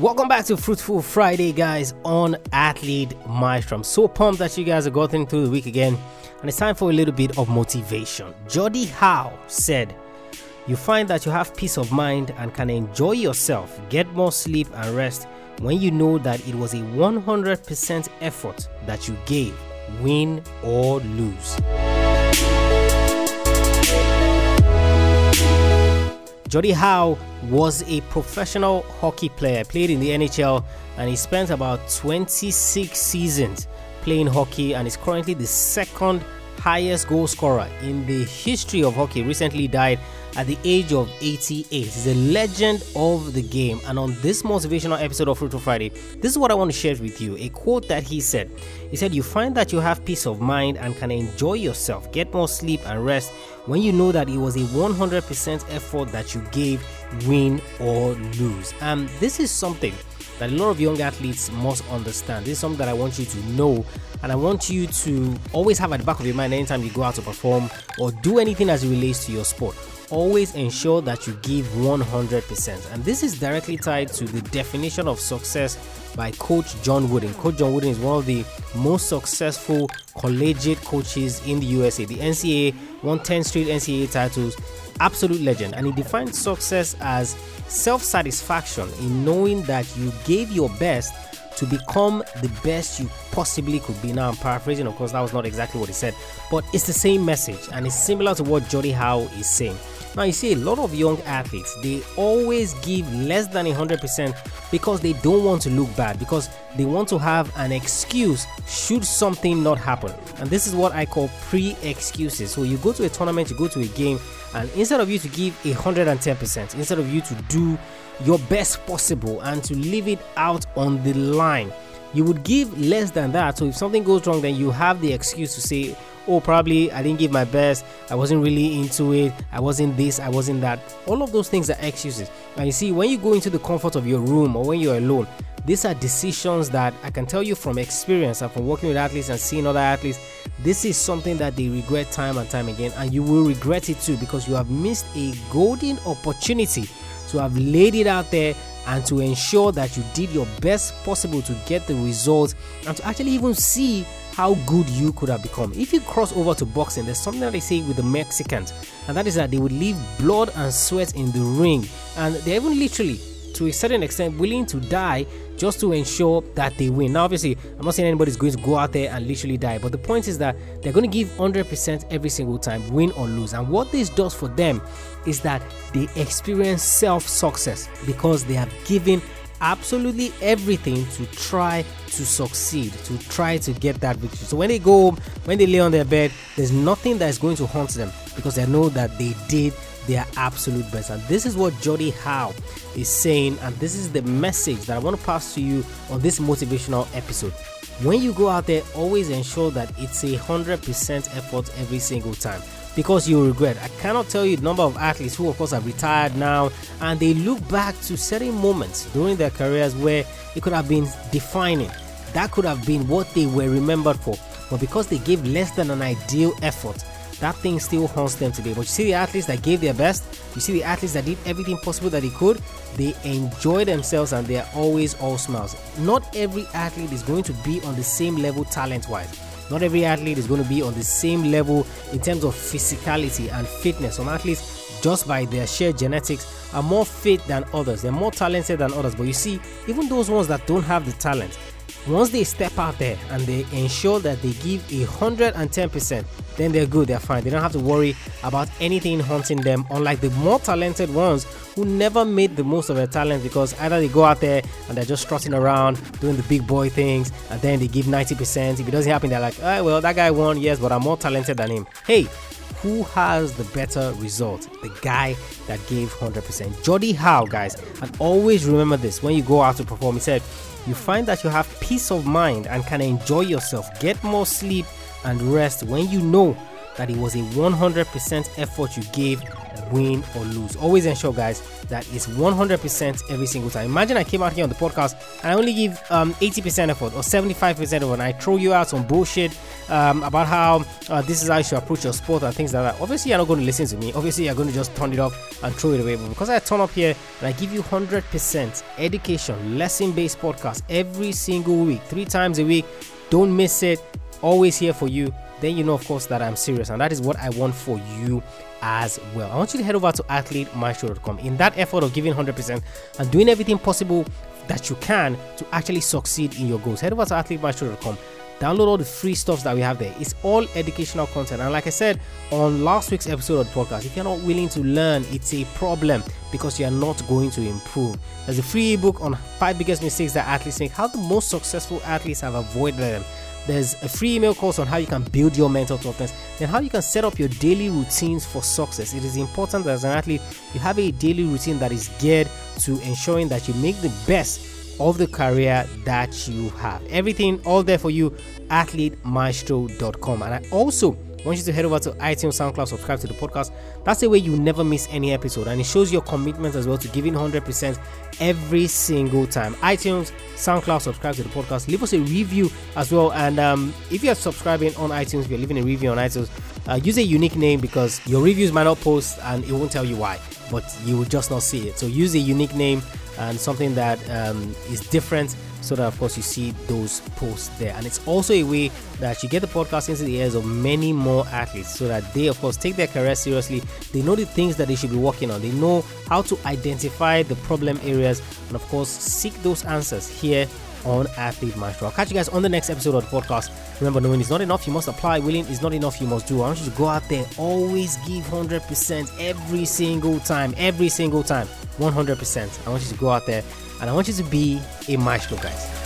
Welcome back to Fruitful Friday, guys, on Athlete Maestro. So pumped that you guys are going through the week again, and it's time for a little bit of motivation. Gordie Howe said, You find that you have peace of mind and can enjoy yourself, get more sleep and rest when you know that it was a 100% effort that you gave, win or lose. Gordie Howe was a professional hockey player, played in the NHL, and he spent about 26 seasons playing hockey and is currently the second highest goal scorer in the history of hockey. Recently died at the age of 88. He's a legend of the game. And on this motivational episode of Fruitful Friday, this is what I want to share with you. A quote that he said. He said, You find that you have peace of mind and can enjoy yourself, get more sleep and rest when you know that it was a 100% effort that you gave, win or lose. And this is something that a lot of young athletes must understand. This is something that I want you to know, and I want you to always have at the back of your mind anytime you go out to perform or do anything as it relates to your sport always ensure that you give 100%. And this is directly tied to the definition of success by Coach John Wooden. Coach John Wooden is one of the most successful collegiate coaches in the USA. The NCAA won 10 straight NCAA titles, absolute legend. And he defines success as self satisfaction in knowing that you gave your best to become the best you possibly could be. Now, I'm paraphrasing, of course, that was not exactly what he said, but it's the same message and it's similar to what Gordie Howe is saying. Now, you see, a lot of young athletes they always give less than 100% because they don't want to look bad, because they want to have an excuse should something not happen. And this is what I call pre excuses. So, you go to a tournament, you go to a game, and instead of you to give 110%, instead of you to do your best possible and to leave it out on the line, you would give less than that. So, if something goes wrong, then you have the excuse to say, oh, probably I didn't give my best, I wasn't really into it, I wasn't this, I wasn't that. All of those things are excuses. And you see, when you go into the comfort of your room or when you're alone, these are decisions that I can tell you from experience and from working with athletes and seeing other athletes. This is something that they regret time and time again, and you will regret it too because you have missed a golden opportunity to have laid it out there and to ensure that you did your best possible to get the results and to actually even see how good you could have become. If you cross over to boxing, there's something that they say with the Mexicans, and that is that they would leave blood and sweat in the ring, and they're even literally, to a certain extent, willing to die just to ensure that they win. Now, obviously, I'm not saying anybody's going to go out there and literally die, but the point is that they're going to give 100% every single time, win or lose. And what this does for them is that they experience self success because they have given absolutely everything to try to succeed, to try to get that victory. So when they go home, when they lay on their bed, there's nothing that is going to haunt them because they know that they did their absolute best. And this is what Gordie Howe is saying, and this is the message that I want to pass to you on this motivational episode. When you go out there, always ensure that it's a hundred percent effort every single time because you regret. I cannot tell you the number of athletes who, of course, have retired now and they look back to certain moments during their careers where it could have been defining. That could have been what they were remembered for. But because they gave less than an ideal effort, that thing still haunts them today. But you see the athletes that gave their best, you see the athletes that did everything possible that they could, they enjoy themselves and they are always all smiles. Not every athlete is going to be on the same level talent wise. Not every athlete is going to be on the same level in terms of physicality and fitness. Some athletes, just by their sheer genetics, are more fit than others. They're more talented than others. But you see, even those ones that don't have the talent, once they step out there and they ensure that they give 110%, then they're good, they're fine. They don't have to worry about anything haunting them, unlike the more talented ones who never made the most of their talent because either they go out there and they're just strutting around doing the big boy things and then they give 90%. If it doesn't happen, they're like, oh, well, that guy won, yes, but I'm more talented than him. Hey, who has the better result? The guy that gave 100%. Gordie Howe, guys. And always remember this when you go out to perform. He said, you find that you have peace of mind and can enjoy yourself, get more sleep and rest when you know that it was a 100% effort you gave win or lose. Always ensure, guys, that it's 100% every single time. Imagine I came out here on the podcast and I only give um, 80% effort or 75% effort, and I throw you out some bullshit um, about how uh, this is how you should approach your sport and things like that. Obviously, you're not going to listen to me. Obviously, you're going to just turn it off and throw it away. But because I turn up here and I give you 100% education, lesson based podcast every single week, three times a week, don't miss it. Always here for you then you know, of course, that I'm serious. And that is what I want for you as well. I want you to head over to athletemaestro.com in that effort of giving 100% and doing everything possible that you can to actually succeed in your goals. Head over to athletemaestro.com. Download all the free stuff that we have there. It's all educational content. And like I said on last week's episode of the podcast, if you're not willing to learn, it's a problem because you are not going to improve. There's a free ebook on five biggest mistakes that athletes make, how the most successful athletes have avoided them there's a free email course on how you can build your mental toughness, then how you can set up your daily routines for success. It is important that as an athlete, you have a daily routine that is geared to ensuring that you make the best of the career that you have. Everything all there for you, athletemaestro.com. And I also want you to head over to iTunes, SoundCloud, subscribe to the podcast. That's the way you never miss any episode, and it shows your commitment as well to giving 100% every single time. iTunes, SoundCloud, subscribe to the podcast. Leave us a review as well, and um, if you are subscribing on iTunes, if you're leaving a review on iTunes, uh, use a unique name because your reviews might not post, and it won't tell you why, but you will just not see it. So use a unique name and something that um, is different so that of course you see those posts there. And it's also a way that you get the podcast into the ears of many more athletes so that they of course take their career seriously. They know the things that they should be working on. They know how to identify the problem areas and of course seek those answers here on Athlete Maestro. I'll catch you guys on the next episode of the podcast. Remember, knowing is not enough, you must apply. Willing is not enough, you must do. I want you to go out there, always give 100% every single time, every single time. 100%. I want you to go out there and I want you to be a maestro, guys.